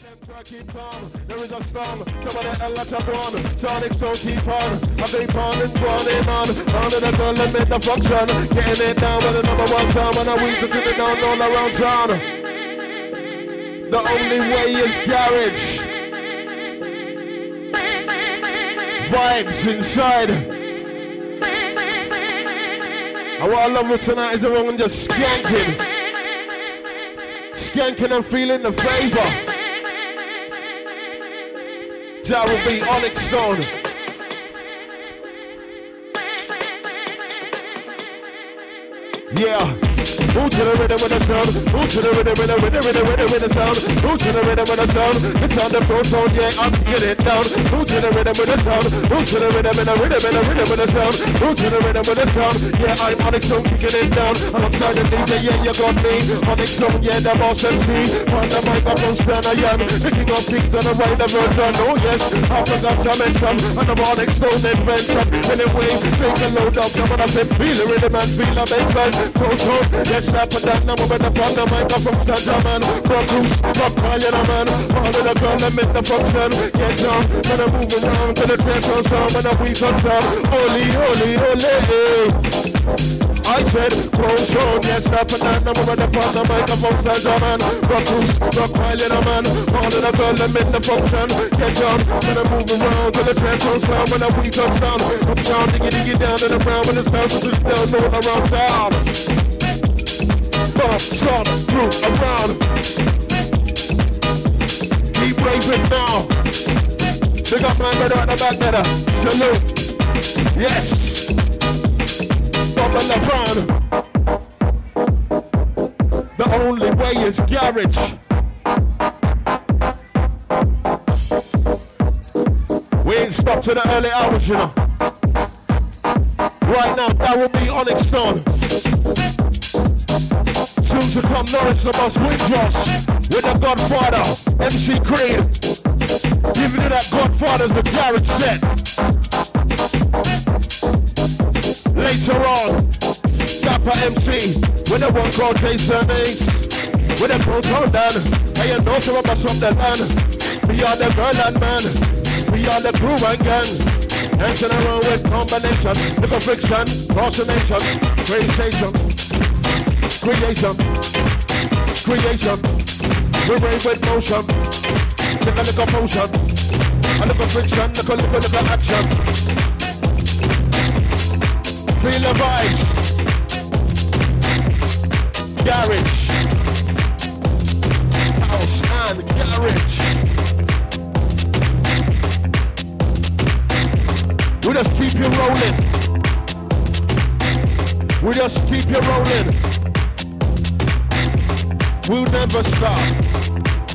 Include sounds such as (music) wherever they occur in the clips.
There is a storm. Some of the hell that I want. Sonic so keep on. I keep on and running on. On the girl and make the function. Getting it down with the number one sound. When I weed to it down all around town. The only way is garage. Vibes inside. And what I love with tonight is everyone just skanking. Skanking and feeling the flavor. Will be Onyx Stone. Yeah. Move to the rhythm with the sound. Move to the rhythm with the rhythm with the rhythm with the sound. Move to the rhythm with the sound. It's on the sound, yeah, I'm getting down. Move to the rhythm with the sound. Move to the rhythm with the rhythm with the rhythm with the sound. Move to the rhythm with the sound. Yeah, I'm on it, so kicking it down. Alongside the DJ, yeah, you got me. On it, so yeah, the boss MC. On the microphone stand, I am. Picking up kicks on the right the version. Oh yes, I forgot to mention. And the Onyx Stone invention. Anyway, take a load up. Come on, I said, feel the rhythm and feel the bass. So, so, yeah step and down, now we're the front, the microphone stand a man. From Bruce, from calling a man. All of the girl that make the function. Get down, I'm moving around to the train on some and a week on some. Holy, holy, holy. I said, close on, yes, step and down, now we're the front, the microphone stand a man. From Bruce, from calling a man. All of the girl that make the function. Get down, I'm moving around to the train on some and a week on some. Up down, diggy, diggy, down to the ground when it's bouncing to the down, all around town stop, stop, through, around. Keep raving now. Big up man better at the back better. Salute. Yes. Bubble around. The only way is garage. We ain't stopped to the early hours, you know. Right now, that will be Onyx Stone to come Norris of us Windross with the Godfather, MC Creed. Giving you that Godfather's the carrot set. Later on, Dapper MC with the one called Jason Ace. With the clothes on down. Hey, of us from the land. We are the girl and man. We are the crew and gang. Dancing with combination, little friction, approximation, creation creation, creation. We rave with motion, look a little motion, a little friction, look a little, little action. Feel the vibes. Garage, house and garage. We just keep you rolling. We just keep you rolling. We'll never stop.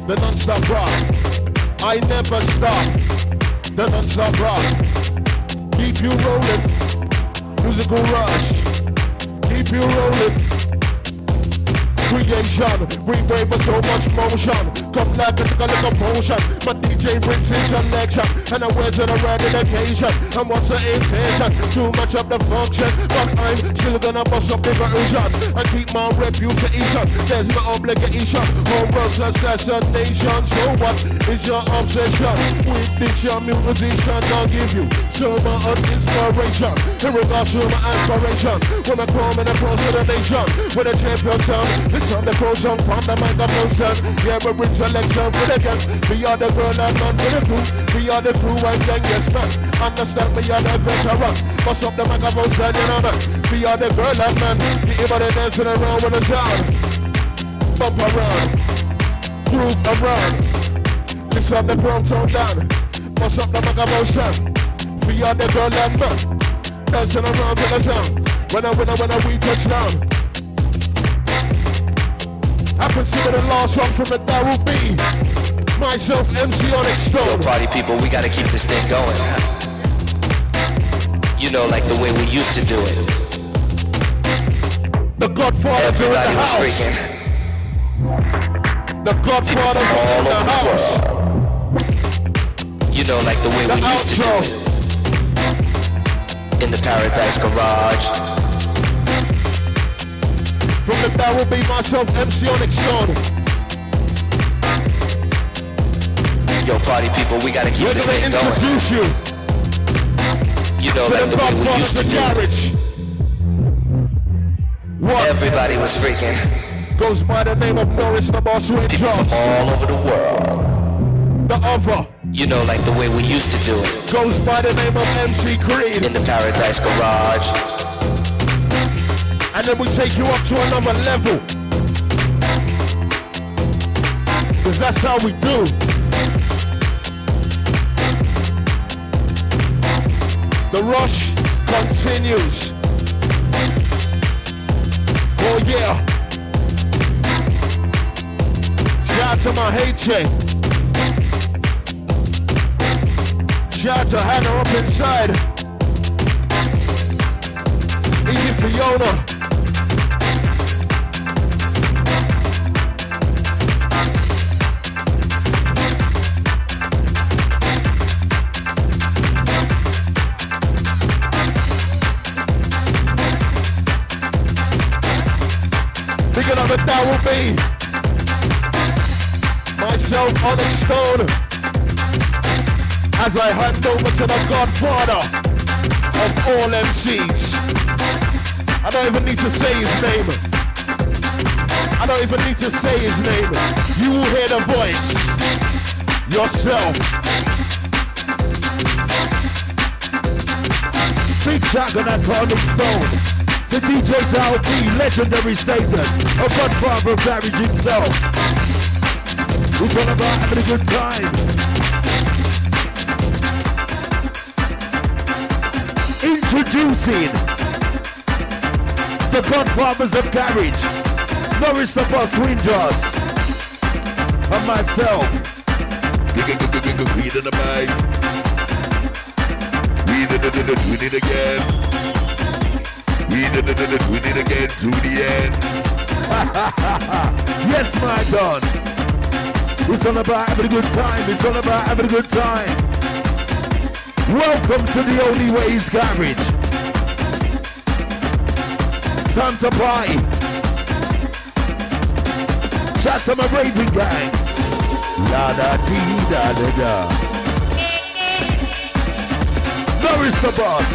The non-stop rock. I never stop. The non-stop rock. Keep you rolling. Musical rush. Keep you rolling creation. We wave so much motion. Come like a little potion. My DJ his selection. And I wear to the right occasion. And what's the intention? Too much of the function. But I'm still gonna bust up the version. And keep my reputation. There's no obligation. Home runs assassination. So what is your obsession? With this your musician. I'll give you so much inspiration. In regards to my aspiration. When I come and across to the nation. With a champion sound. Listen, the pros from the microphone. Yeah, we're in selection for the gang. We are the girl and man for the crew. We are the crew and yes man. Understand we are the veteran. Bust up the microphone son, you know man. We are the girl and man. Everybody dancing around with the sound. Bump around. Groove around. Listen, the ground tone down. Bust up the microphone son. We are the girl and man. Dancing around with the sound. When I, when I, when I, we touch down. I consider the last one from the Daryl B. Myself, MC Onyx Stone. Party people, we gotta keep this thing going. You know, like the way we used to do it. The Godfather in the was house. freaking. The Godfather in the, the house. You know, like the way the we outro. used to do it. In the Paradise Garage. From the barrel be myself, MC Onyx Stone. Party people, we gotta keep We're this thing going. you You know, like the way we used to do it. garage. One Everybody was freaking. goes by the name of Norris the Boss People from all over the world. The other You know, like the way we used to do it. goes by the name of MC Creed. In the Paradise Garage. And then we take you up to another level. Cause that's how we do. The rush continues. Oh yeah. Shout out to my HJ. Shout out to Hannah up inside. Easy Fiona. It, that will be myself on the stone as I hand over to the godfather of all MCs. I don't even need to say his name. I don't even need to say his name. You will hear the voice yourself. Big shot on that Rolling Stone. The DJ D, legendary status, a godfather of garage himself. Who's all about having a good time? Introducing the godfathers of garage, Norris the Boss Windross, and myself. We need again. We did it, did it, we did it again to the end. (laughs) yes, my God. It's all about having a good time. It's all about having a good time. Welcome to the Only Ways Garage. Time to party. Shout to my Raven Gang. La da dee da da da. Norris the boss.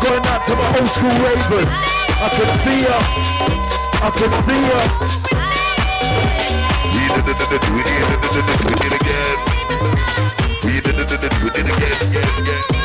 Going out to my old school ravers. I can see ya. I can see ya. We did it, did it, we did it, we did it again. We did it, again, again, again.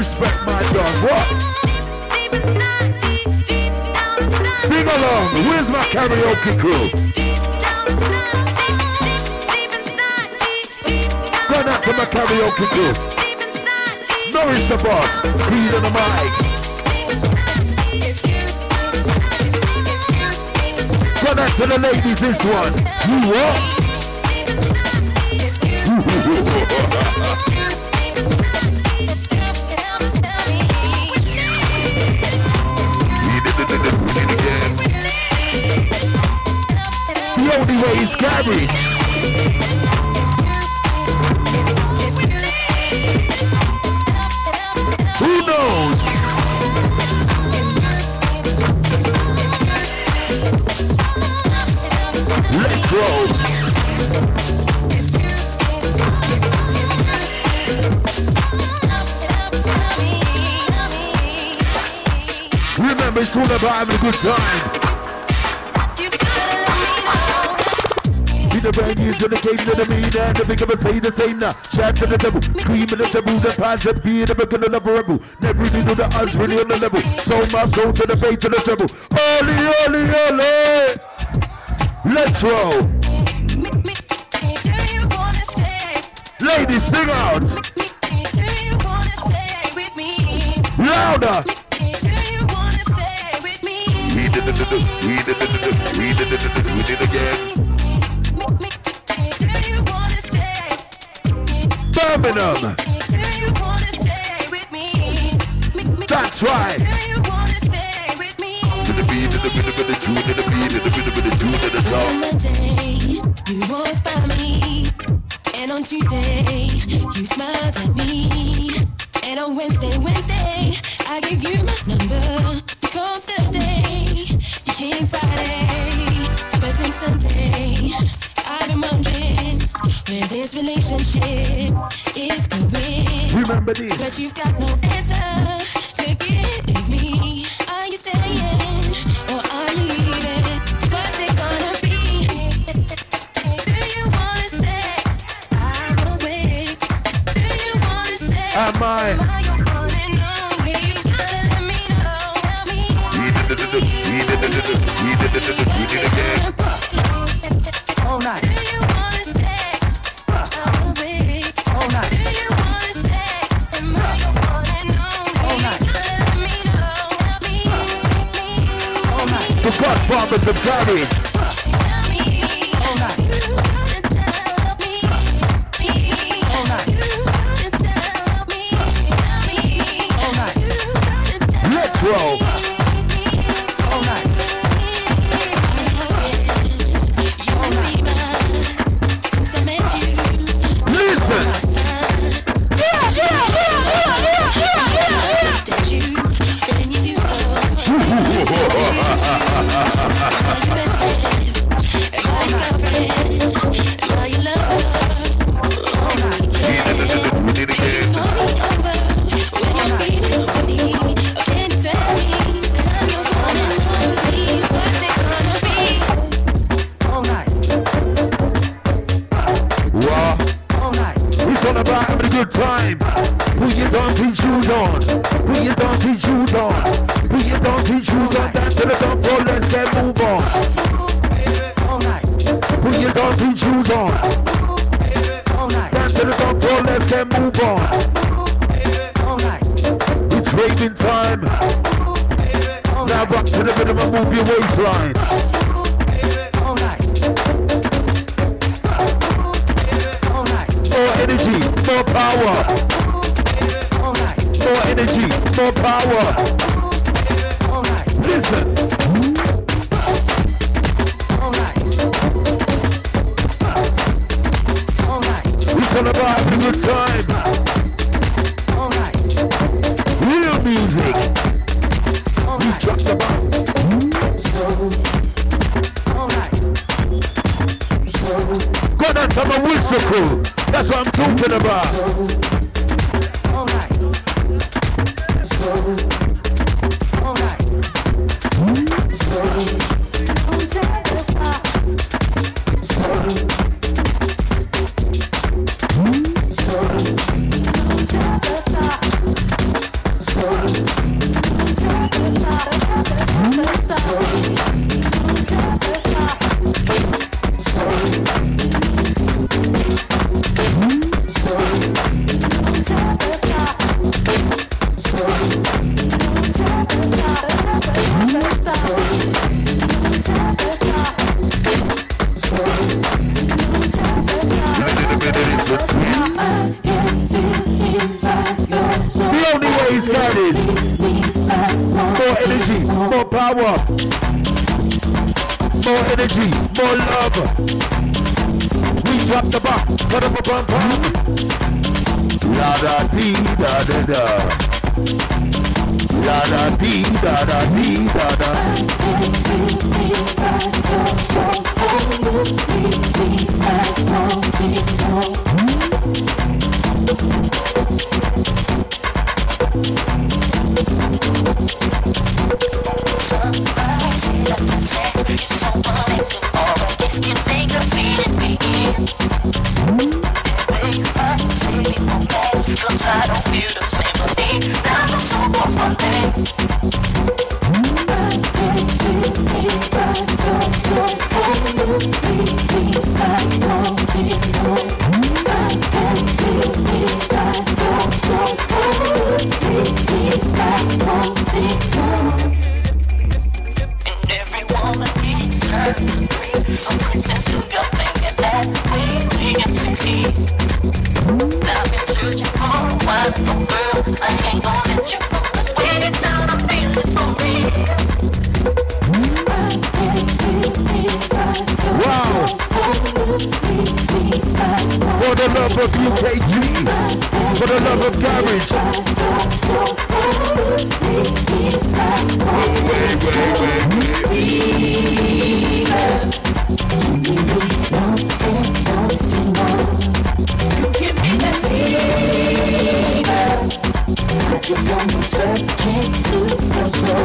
respect my dog. What? Sing along. Where's my karaoke crew? Go out to my karaoke crew. Norris the boss. Breathe on the mic. Go out to the ladies this one. You what? (laughs) garbage. Remember, it's all about having a good time. Being never gonna love a say the same now. Shout to the devil, screaming the devil, the past that being a big of a rebel. Never really know I was really on the level. So my soul to the bait to the treble. Oli, oli, oli. Let's roll. Ladies, sing out. Louder. We did it, we did it, we did it, we did it again. Birmingham. That's right. To the beat, to the beat, to the tune, to the beat, to the beat, to the tune, to the top. You walked by me, and on Tuesday you smiled at me, and on Wednesday, Wednesday I gave you my number. Remember but you've got no answer. the party. We drop the bomb, put up a. La da dee da da da. La da dee da da dee da da.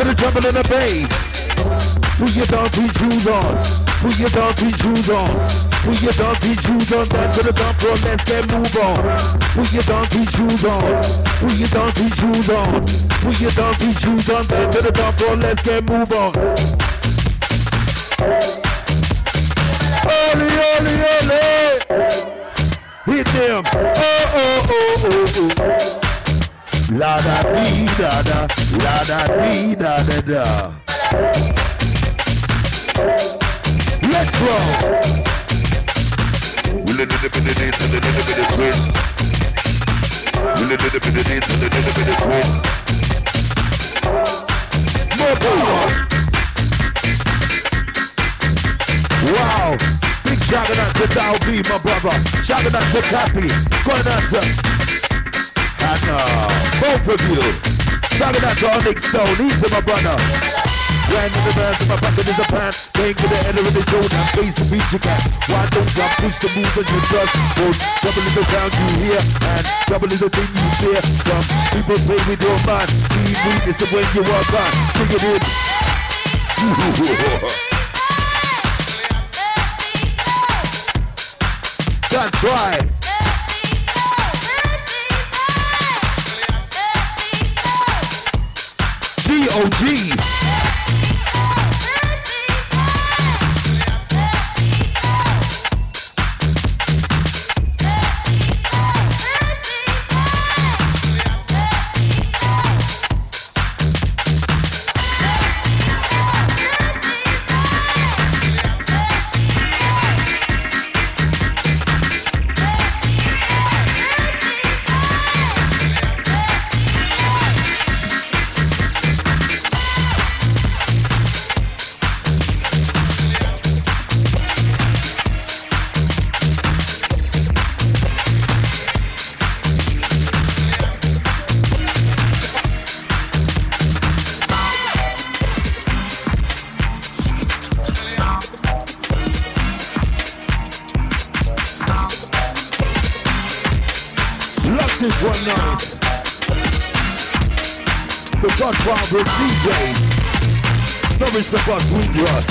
to the trouble in the bass. Put your donkey shoes on, put your donkey shoes on, put your donkey shoes on, down to the dump floor, let's get move on. Put your donkey shoes on, put your donkey shoes on, put your donkey shoes on, down to the dump floor, let's get move on. Oli, oli. Hit them. Oh, oh, oh, oh, oh. La da dee da da, la da dee da da da. Let's roll. We little bit of dance and a little bit of twist. We little bit of dance and a little bit of twist. More power. Wow. Big shout out to Dow my brother. Shout out to Cappy. Going out to Hannah. Both of you. Shout out to Onyx Stone. He's my brother. Grand in the bands, my pocket is a pan. Playing to the end of the zone the beat you can. Why don't you push the move and you just hold. Double is the you hear and double is the thing you fear. Some people play with your mind. See, breathe, it's when you walk on. Bring it in. (laughs) That's right. G-O-G. The bus, we trust.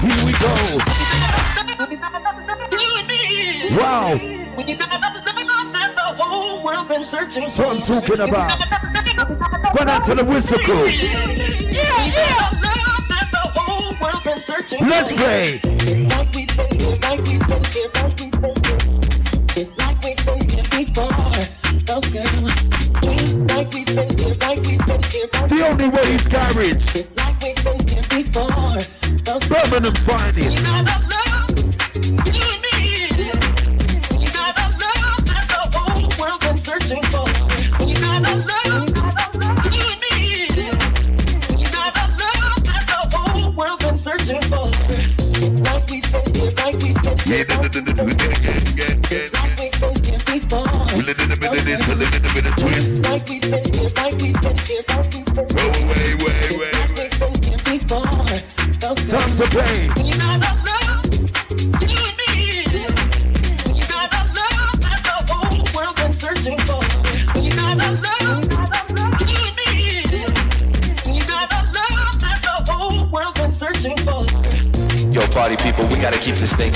Here we go. Wow. What I'm talking about. Going out to the whistle crew. Let's play.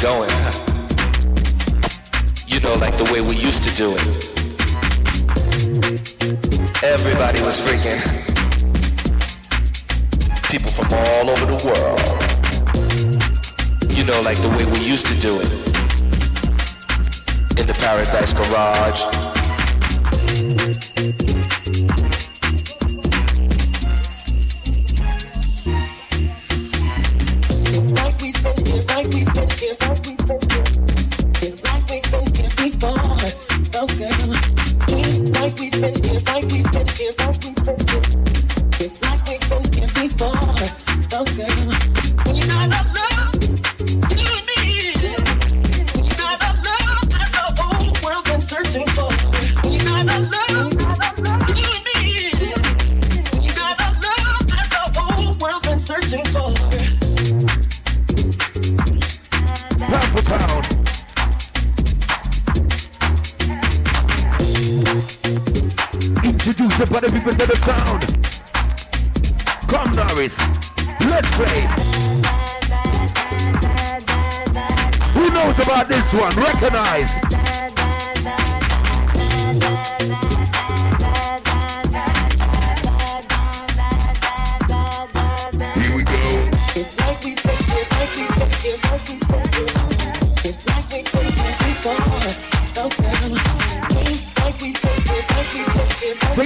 Going. You know, like the way we used to do it. Everybody was freaking. People from all over the world. You know, like the way we used to do it. In the Paradise Garage.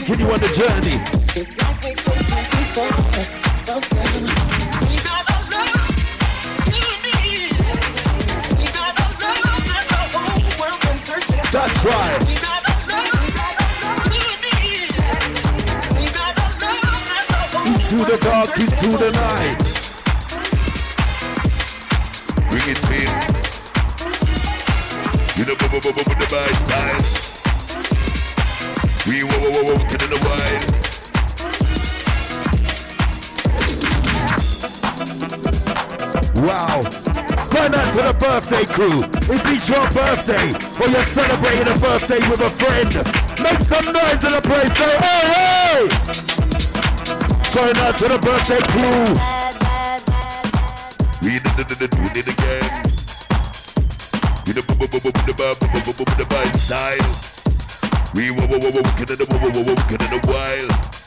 Taking you on the journey. That's right. Into the dark, into the night. Bring it in. You know, with the bad style. We whoa, whoa, whoa, in the wide. Wow. Going out to the birthday crew. It's your birthday or you're celebrating a birthday with a friend, make some noise in the place. Say, hey, hey! Going out to the birthday crew. We did it, with the bubble bubble the bubble bubble the vibe style. We wobble wobble wicked in the wobble wobble wicked in the wild.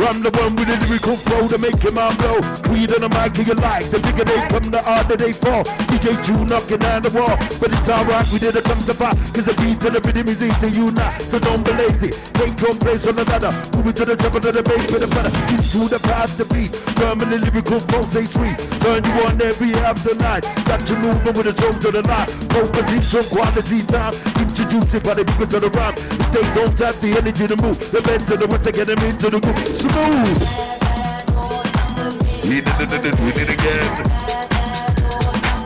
I'm the one with the lyrical flow to make your mind blow. Weed on the mic, do you like? The bigger they come, the harder they fall. DJ Jew knocking down the wall. But it's alright, we didn't come to fight. Cause the beat to the rhythm is easy, you not. So don't be lazy. Take one place on another. Moving to the top of the bass with the butter. Into the past the beat. Firm the lyrical flow, say sweet. Turn you on every after night. Got you moving with the drum to the line. Focus in some quality time. Introduce it by the people to the rhyme. If they don't have the energy to move, the best of the ones to get them into the groove do. We did it, we did it again.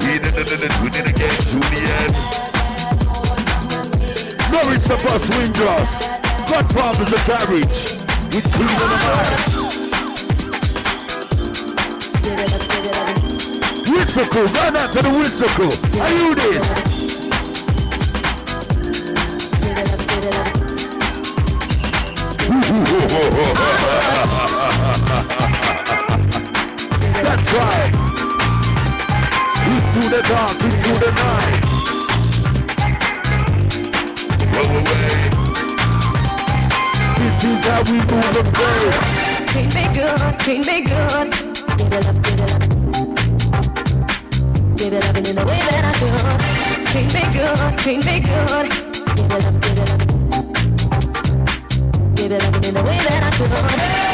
We did it, we did it again to the end. Norris the bus windross. God problems the carriage. With Cleveland and I. Whimsical, run out to the whimsical. Are you this? (laughs) ho, ho, ho, ho, ho. The dark, into the night. Go away. This is how we move the day. Treat me good, treat me good. Give it up, give it up. Give it up in the way that I should. Treat me good, treat me good. Give it up, give it up give it up in the way that I should.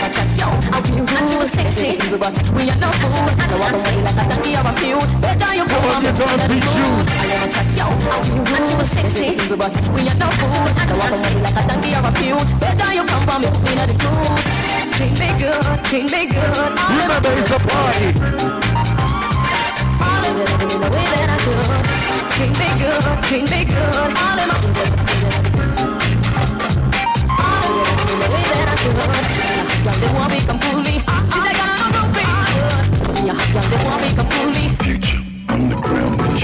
I'm cute, and you sexy, but we are not fool. I don't want to like a donkey or a mule. Better you for on, me, you dancing I shoes. love chat, yo, I'm cute, and you sexy, but we are not fool. I don't want to like a donkey or a mule. Better you come for me, we not the. Treat me good, me good. Remember, it's a party. All in the way that I. Treat me good, me good. All of my way that I should. Young, they want me, come fool me. She said, "Girl, I'm a groupie." Yeah, young, they want me, come fool me. Future underground bitch.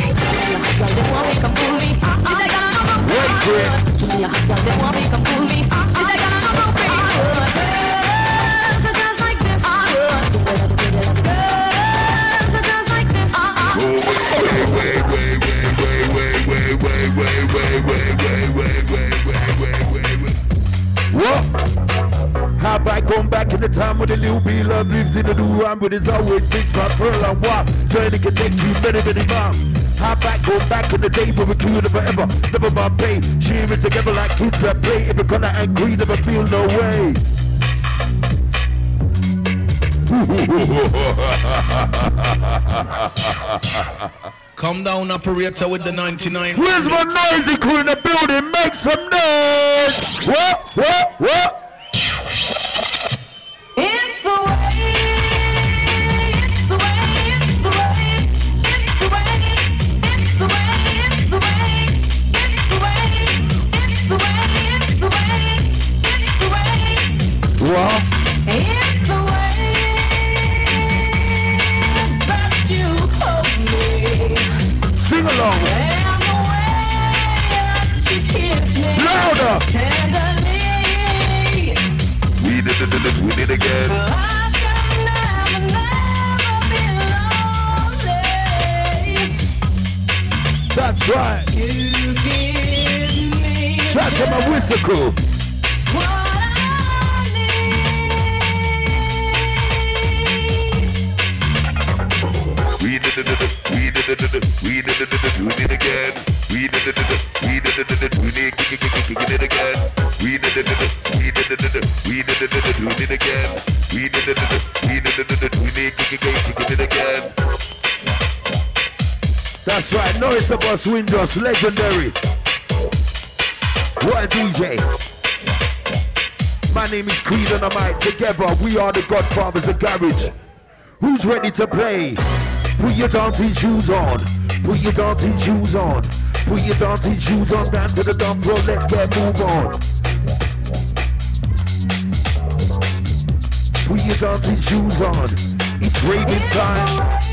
Yeah, they want me, come fool me. She said, "Girl, I'm a it. groupie." Yeah, young, they want me, come fool me. She said, "Girl, I'm a groupie." In the time when the little B love lives in the new rhyme, but it's always things my pearl and walk. Journey can take you many, many miles. How about going back in the day when we could forever, never my pay. Sharing together like kids that play. If you're gonna angry, never feel no way. Come down, operator, with the 99. Where's my noisy crew in the building? Make some noise! What? What? What? We did again. I can never, never be lonely. That's right. You give me Shout to my whistle crew. what I need. We did it, we did it, we did it, we did it again. We did it, we did it, we did it again. We did it, we did it, we did it, we did it again. We did it, we did it, we did it again. That's right, Norris the Boss Windross, legendary. What a DJ. My name is Creed and I'm out together. We are the godfathers of garage. Who's ready to play? Put your dancing shoes on. Put your dancing shoes on. Put your dancing shoes on. Down to the dump road. Let's get move on. We are all the Jews on. It's raving time.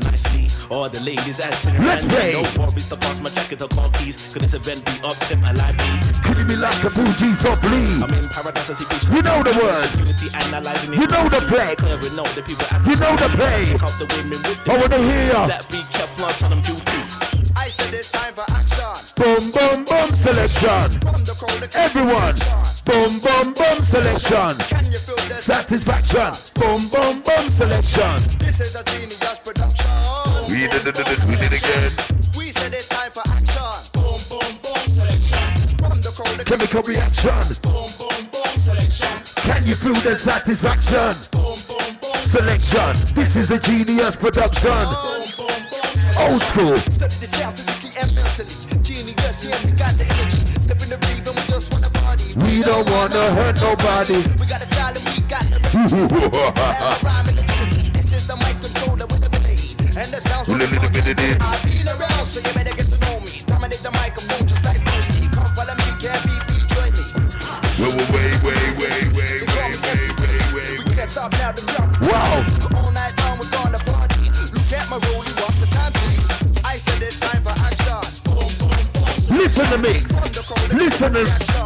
Men collaborating nicely. All the ladies acting Let's around. play. No worries to pass my jacket or car keys. Could this event be up to my lively? Could it be like a Fuji softly? I'm in paradise as if You know the word. Unity You know the flex. Clearing out the people You know the play. Pick out the women I wanna hear ya. That be kept lunch on them duty. I said it's time for action. Boom, boom, boom selection. From the crowd, the Everyone. Boom, boom, boom selection. Can you feel the Satisfaction. Boom, boom, boom selection. This is a genius production. We did it, we did it again. We said it's time for action. Boom, boom, boom, selection. From the crowd, the Chemical reaction. boom, boom, boom, selection. Can you feel the satisfaction? Boom, boom, boom, Selection. This is a genius production. boom, boom, boom, Old school. Study this out physically and mentally. Genius, yeah, we got the energy. We don't wanna hurt nobody. We got a style and we got the Have a rhyme and agility. This is the mic controller with the blade. And the sounds Well, a little bit of this. I feel around, so you better get to know me. Dominate the microphone just like Lee. Come follow me, can't beat me, join me. Wait, wait, wait, wait, wait, call me MC Quincy. We can't stop now, the. Wow. All night long, we're gonna party. Look at my rollie, what's the time? I said it's time for action. Listen to mix. From the crowd, the Listen to reaction.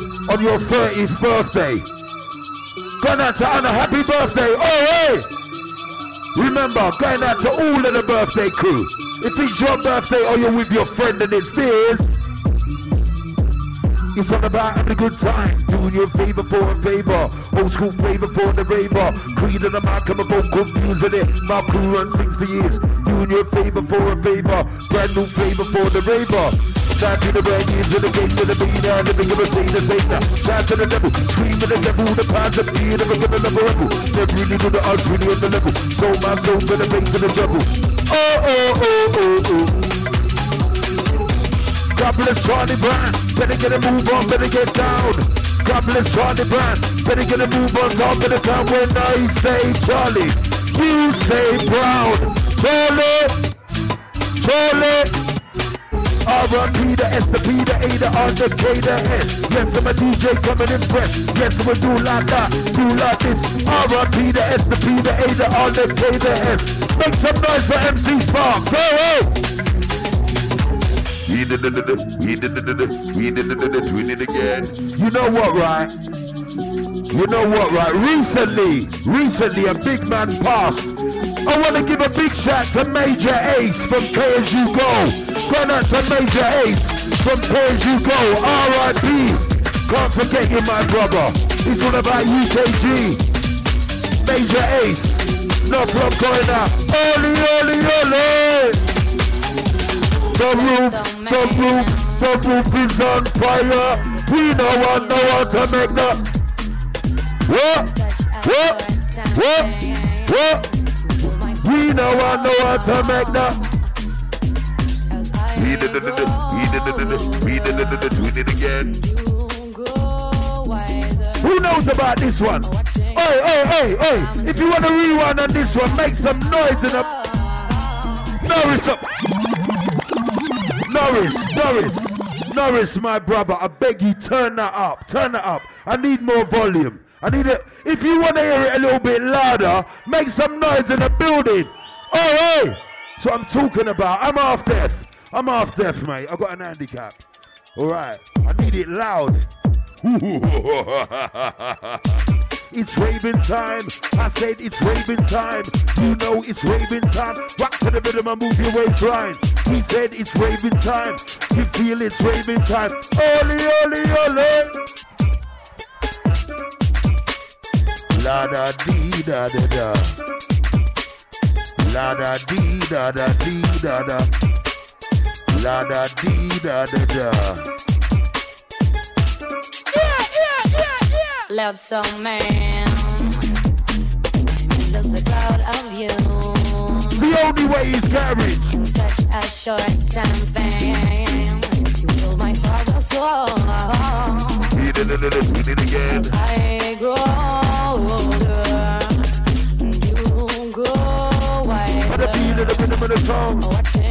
on your 30th birthday. Going out to Anna, happy birthday. Oh, hey! Remember, going out to all of the birthday crew. If it's your birthday or you're with your friend and it's theirs, it's all about having a good time, doing you a favor for a favor. Old school flavor for the raver. Creed and the mark, I'm about confusing it. My crew run sings for years. Doing you a favor for a favor. Brand new flavor for the raver. Shout to the brand into the gate to the beat and the big of a day the Satan. Shout to the devil, scream at the devil, the paths of fear, never gonna love a rebel. Never really do the odds, really on the level. So my soul to the base of the jungle. Oh, oh, oh, oh, oh. God bless Charlie Brown. Better get a move on, better get down. God bless Charlie Brown. Better get a move on, talk to the town when I say Charlie. You say Brown. Charlie. Charlie. R.I.P. the S, the P, the A, the R, the K, the S. Yes, I'm a DJ coming in fresh. Yes, I'm a do like that, do like this. R.I.P. the S, the P, the A, the R, the K, the S. Make some noise for MC Sparks. Hey, hey! We did it, we did it, we did it, we did it again. You know what, right? You know what, right? Recently, recently a big man passed. I want to give a big shout to Major Ace from You Go. Going out to Major Ace from Pay You Go. R.I.P. Can't forget you, my brother. It's all about UKG. Major Ace. No from going out. Oli, oli, oli. The roof, the roof, the roof is on fire. We know one know how to make the what? What? What? What? We know I know how to make the. We did it, we did it, we did it, we did it again. Who knows about this one? Hey, hey, hey, hey! If you want to rewind on this one, make some noise in the. Norris up. Norris, Norris, Norris, my brother. I beg you, turn that up, turn that up. I need more volume. I need it. If you want to hear it a little bit louder, make some noise in the building. Oh, hey! So I'm talking about. I'm half deaf. I'm half deaf, mate. I've got an handicap. All right. I need it loud. (laughs) it's raving time. I said it's raving time. You know it's raving time. Rock to the rhythm and move your waistline. He said it's raving time. You feel it's raving time. Oli, oli, oli. La da dee da da da. La da dee da da dee da da. La da dee da da da. Look so man, just the crowd of you The only way is garage. in such a short time span. You feel my father's soul. We did it, we did it again. As I grow older, you grow For the beat wiser. of the rhythm of. Watching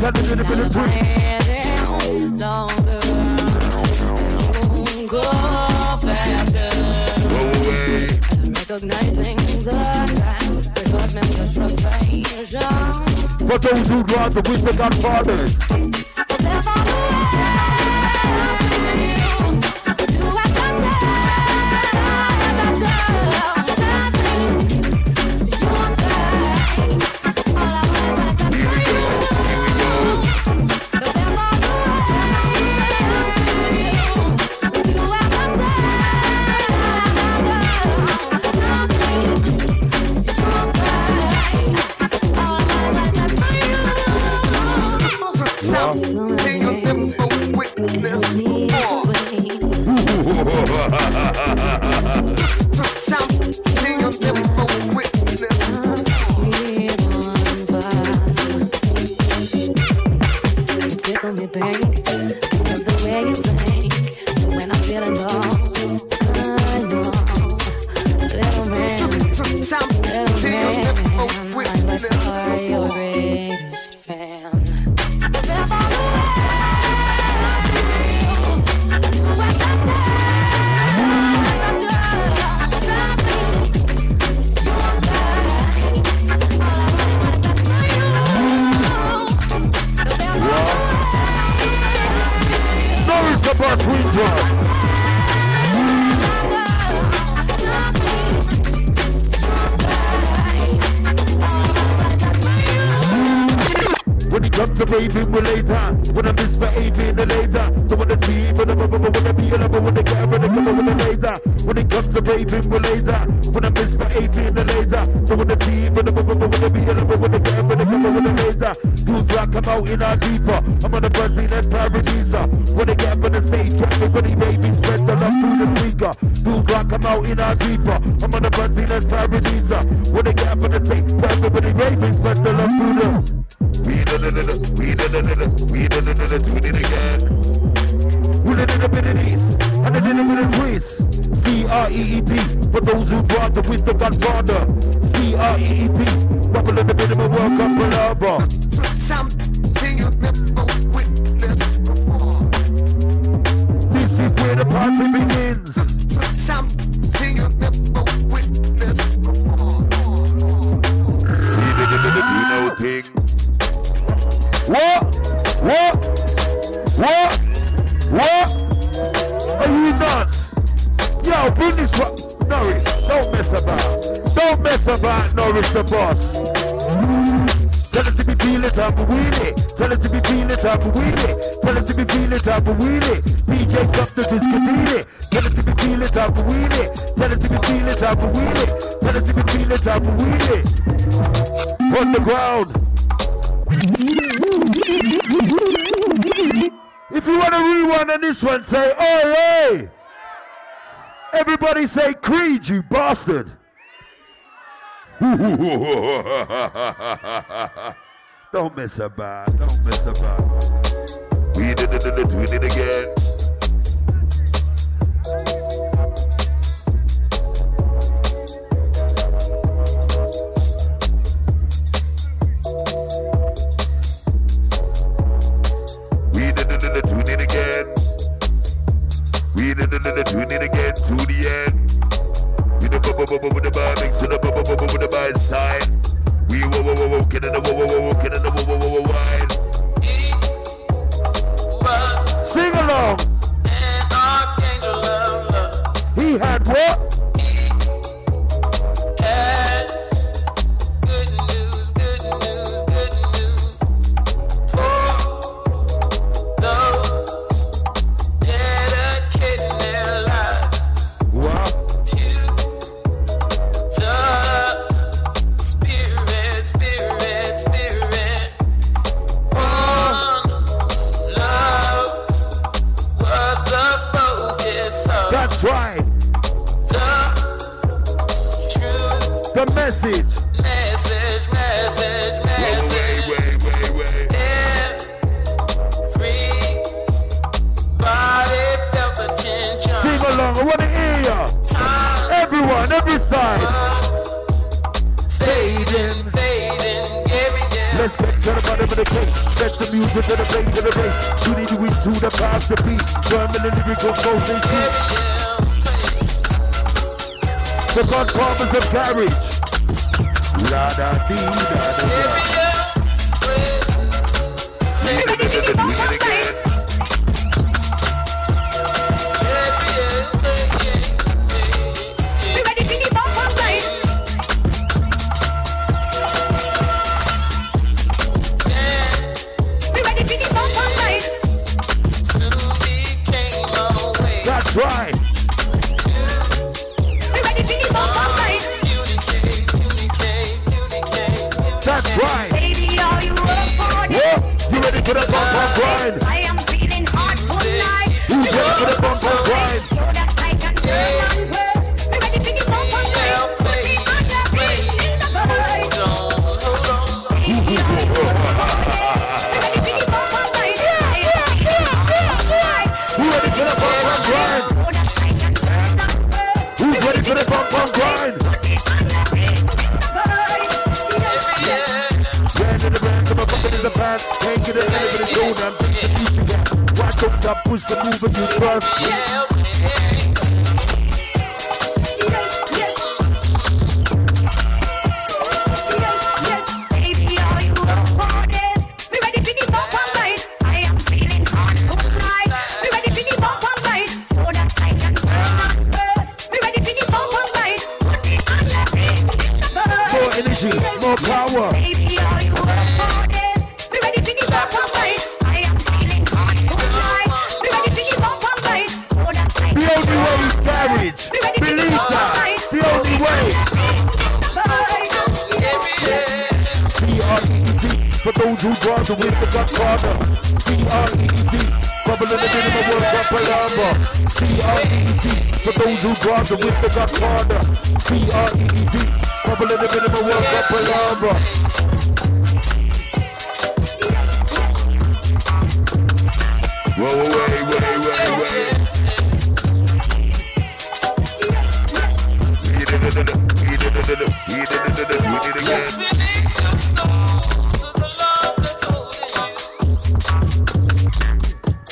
the in the. Longer, go faster. Recognizing the times, the of frustration. For those who draw the the. Triple good. (laughs) Don't miss a bar. Don't miss a bar. We did it, did it, did it again. We did it, again. We did it again to the end. Sing along. He had what? message. Message, message, message. Wait, wait, wait, wait. Everybody felt the tension. Sing along, I wanna hear ya. Time Everyone, every side. Fading, fading, every day. Let's get to the bottom of the case. Let the music to the bass of the bass. Tootie to eat, to the past the beat. Drumming and lyrical go, they keep. The fun farmers of carriage da da dee da da. Put up on my grind. I push the move and you burst. Yeah, Andrew Garden, we the up Carter. P-R-E-D, bubbling the minimum world for Palamba. P-R-E-D, for those who Garden, we pick up Carter. P-R-E-D, bubbling the minimum world for Palamba. Whoa, whoa, whoa, whoa, whoa. Yes,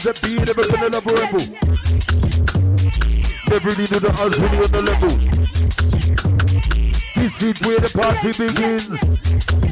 as a beat, never put a level level. Never do the house when you're on the level. This is where the party begins.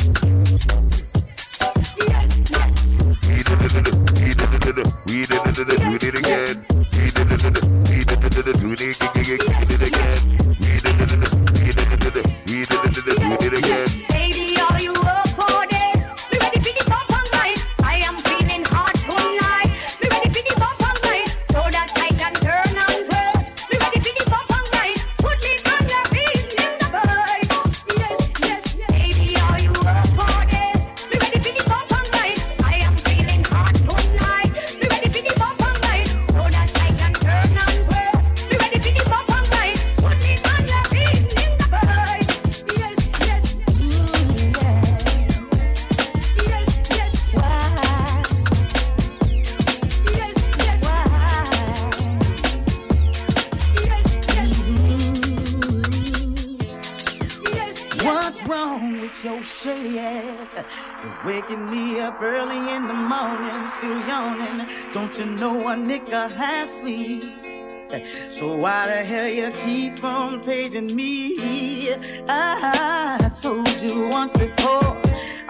pleasing me. I told you once before,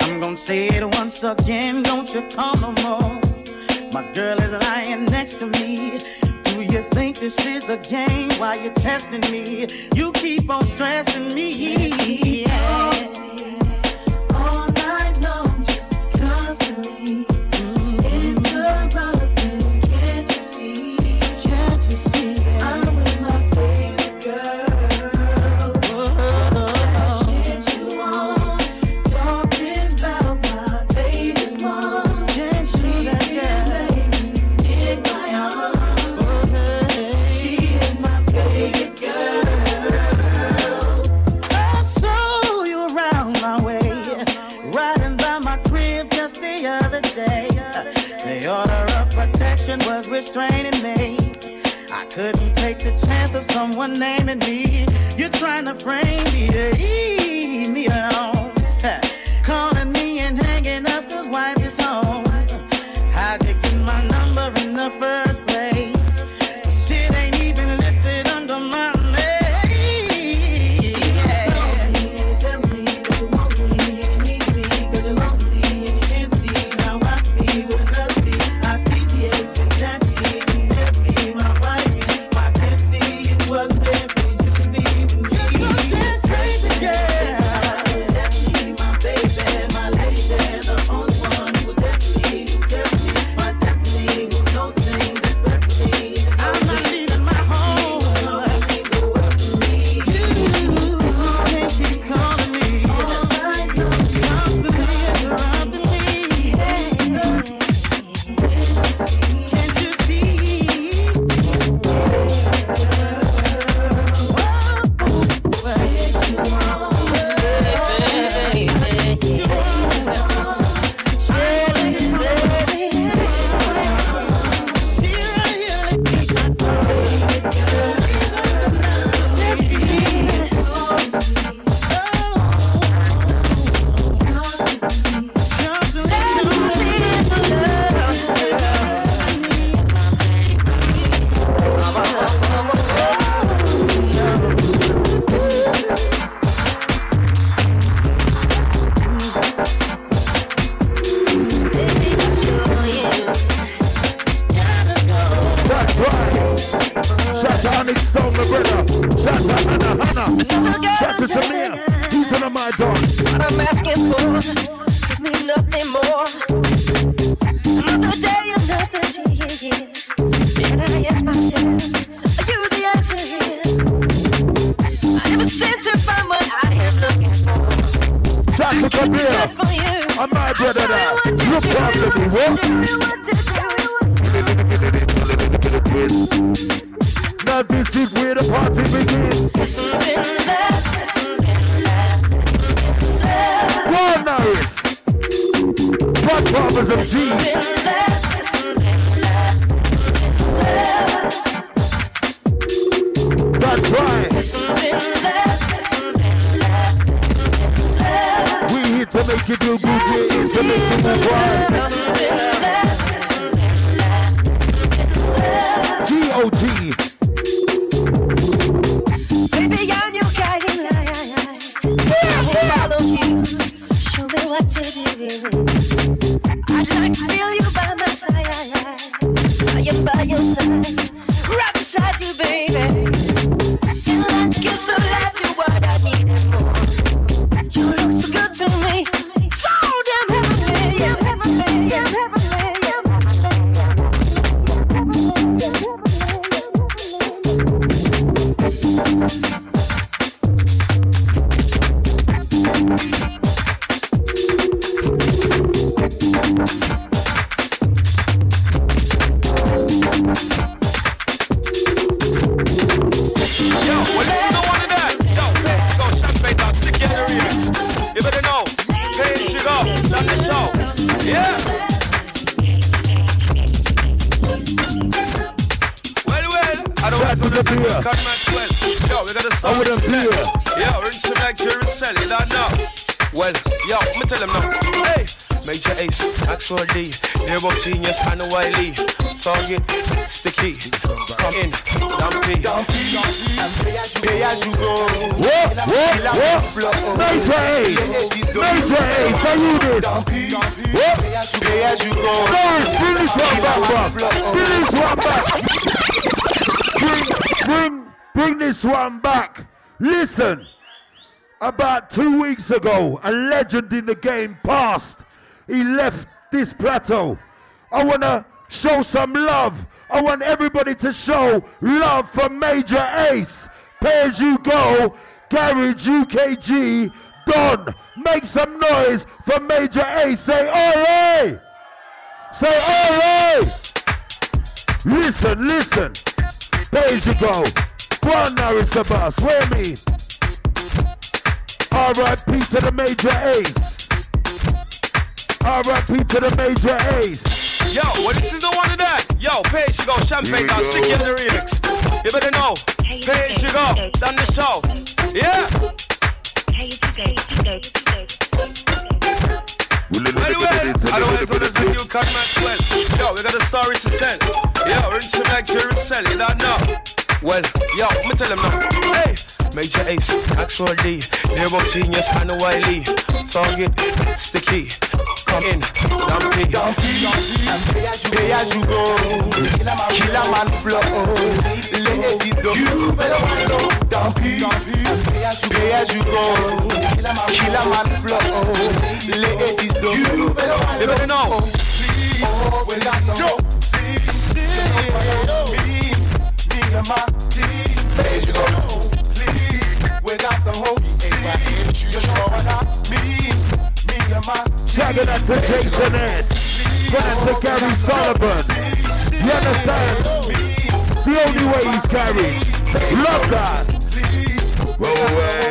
I'm gonna say it once again. Don't you come no more. My girl is lying next to me. Do you think this is a game? Why you testing me? You keep on stressing. Música Nearby Genius, Hannah Wiley. Target, sticky, come in, dumpy. Pay as you go. What? What? What? Major Ace. Major Ace. Are you this? What? Pay as you go. No, bring this one back, bro. Bring back. Bring, bring, bring this one back. Listen. About two weeks ago, a legend in the game passed. He left this plateau. I want to show some love. I want everybody to show love for Major Ace. Pay as you go, Garage UKG, Don. Make some noise for Major Ace. Say, alright. Say, alright. Listen, listen. Pay as you go. Go on, Norris the boss. Where me? R.I.P. to the Major Ace. R.I.P. to the Major Ace. Yo, well, this is the one of that. Yo, pay as you go, champagne down, stick in the remix. You better know, pay as you go, done the show. Yeah. Well, well, I don't want to listen to you, Cut Maxwell. Yo, we got a story to tell. Yo, rinse him like Jerry Sell, you don't know. Well, yo, let me tell him now. Hey, Major Ace, Maxwell D, Nearby Genius, Hannah Wiley. Target, sticky, come in, dumpy. Pay as you go, killer man flow. Ladies go, you better to dumpy. Pay as you go, killer man flow. Ladies go, you better know. Oh, we got the whole city. Me, me and my team. Pay as you go. Please, got the whole city. You know what I mean? And out to Jason S. Going to Gary Sullivan. You understand? The only way he's carried. Love that. Roll away.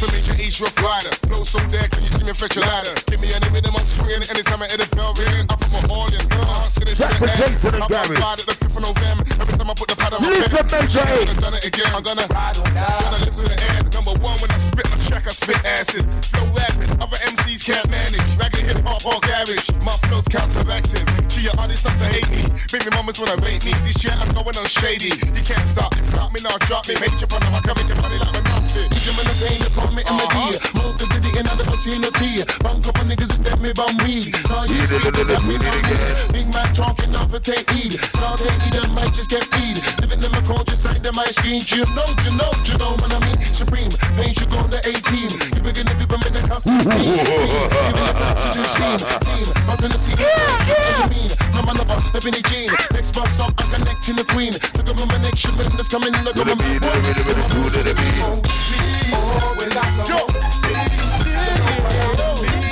This a major Ace rough rider. Flow so dead, can you see me fetch a ladder? Give me any swinging. Anytime I hit the bell ring, I put my all in. Heart's in the Jack shit for Jason and I'm Gary. outside at the 5th of November. Every time I put the pad on my Major I'm gonna done it again. I'm gonna gonna live to the end. Number one, when I spit my track, I spit acid. Flow laughing, other MCs can't manage. Ragged hip hop or garage. My flow's counteracting. To your not to hate me. Baby mamas wanna rate me. This year I'm going on shady. You can't stop. Stop me now, drop me. Major from the rock, I make your body like a mountain. You in the vein, the call me MD. Most of the day, and other pussy in the tea. Bang couple niggas and let me bum weed. Now you see that we need again. Big man talking off a take heed. Now they eat them might just get feed. Living in my culture, side them ice cream. You know, you know, you know what I mean. Supreme, pain should go to 18. You begin to people in the costume. (laughs) Giving the back to the scene. Team, buzzing the scene. Yeah, mean. No man lover, living the gene. Next bus stop, I'm connecting the queen. The government next shipment that's coming in the government.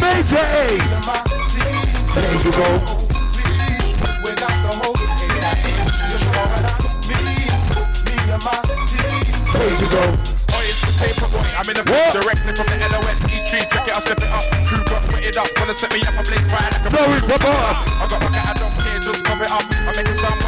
Major A. There you. Oh, What? directly from the LOS. E3, check it, I'll step it up. Crew got it up. Wanna set me up, blaze fire like a. I got my cat, I don't care, just it up. I make sound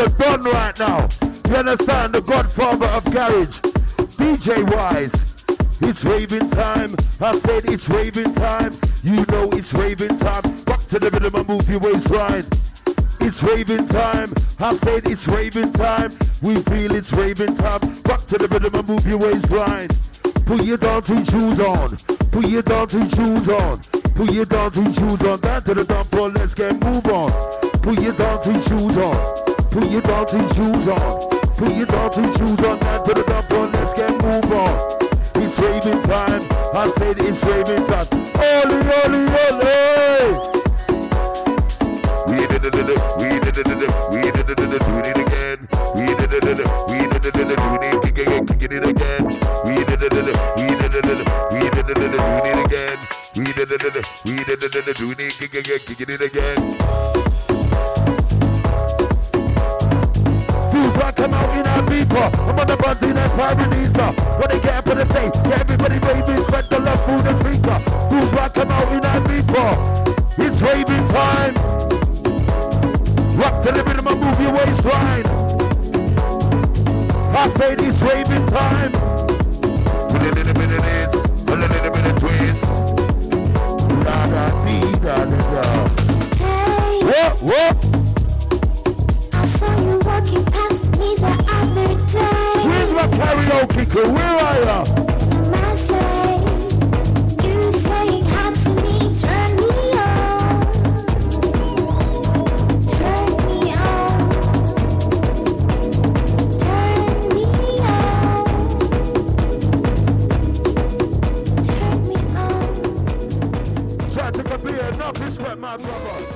the don right now. You understand? The godfather of garage. DJ Wise. It's raving time. I said it's raving time. You know it's raving time. Rock to the rhythm and move your waistline. It's raving time. I said it's raving time. We feel it's raving time. Rock to the rhythm and move your waistline. Put your dancing shoes on. Put your dancing shoes on. Put your dancing shoes on. Down to the floor. Let's get move on. Put your dancing shoes on. Put your dancing shoes on. Put your dancing shoes on. Down to the dance floor. Let's get move on. It's raving time. I said it's raving time. Oli, oli, oli. We did it, it, we did it, we did it, it, do it again. We did it, it, we did it, it, do it kick it, it again. We did it, it, we did it, we did it, do it again. We did it, it, we did it, do it it, it again. Rock come out in our beeper. I'm on the buzz in that Paradisa. When they get up in the face, yeah, everybody raving, spread the love through the speaker. Dudes rock come out in our beeper. It's raving time. Rock to the rhythm and move your waistline. I say it's raving time. With a little bit of this, a little bit of twist. La da dee da da da. What? What? I saw you walking my karaoke crew? Where are ya? I say, you saying hi to me, turn me on. Turn me on. Turn me on. Turn me on. Try to be enough respect, my brother.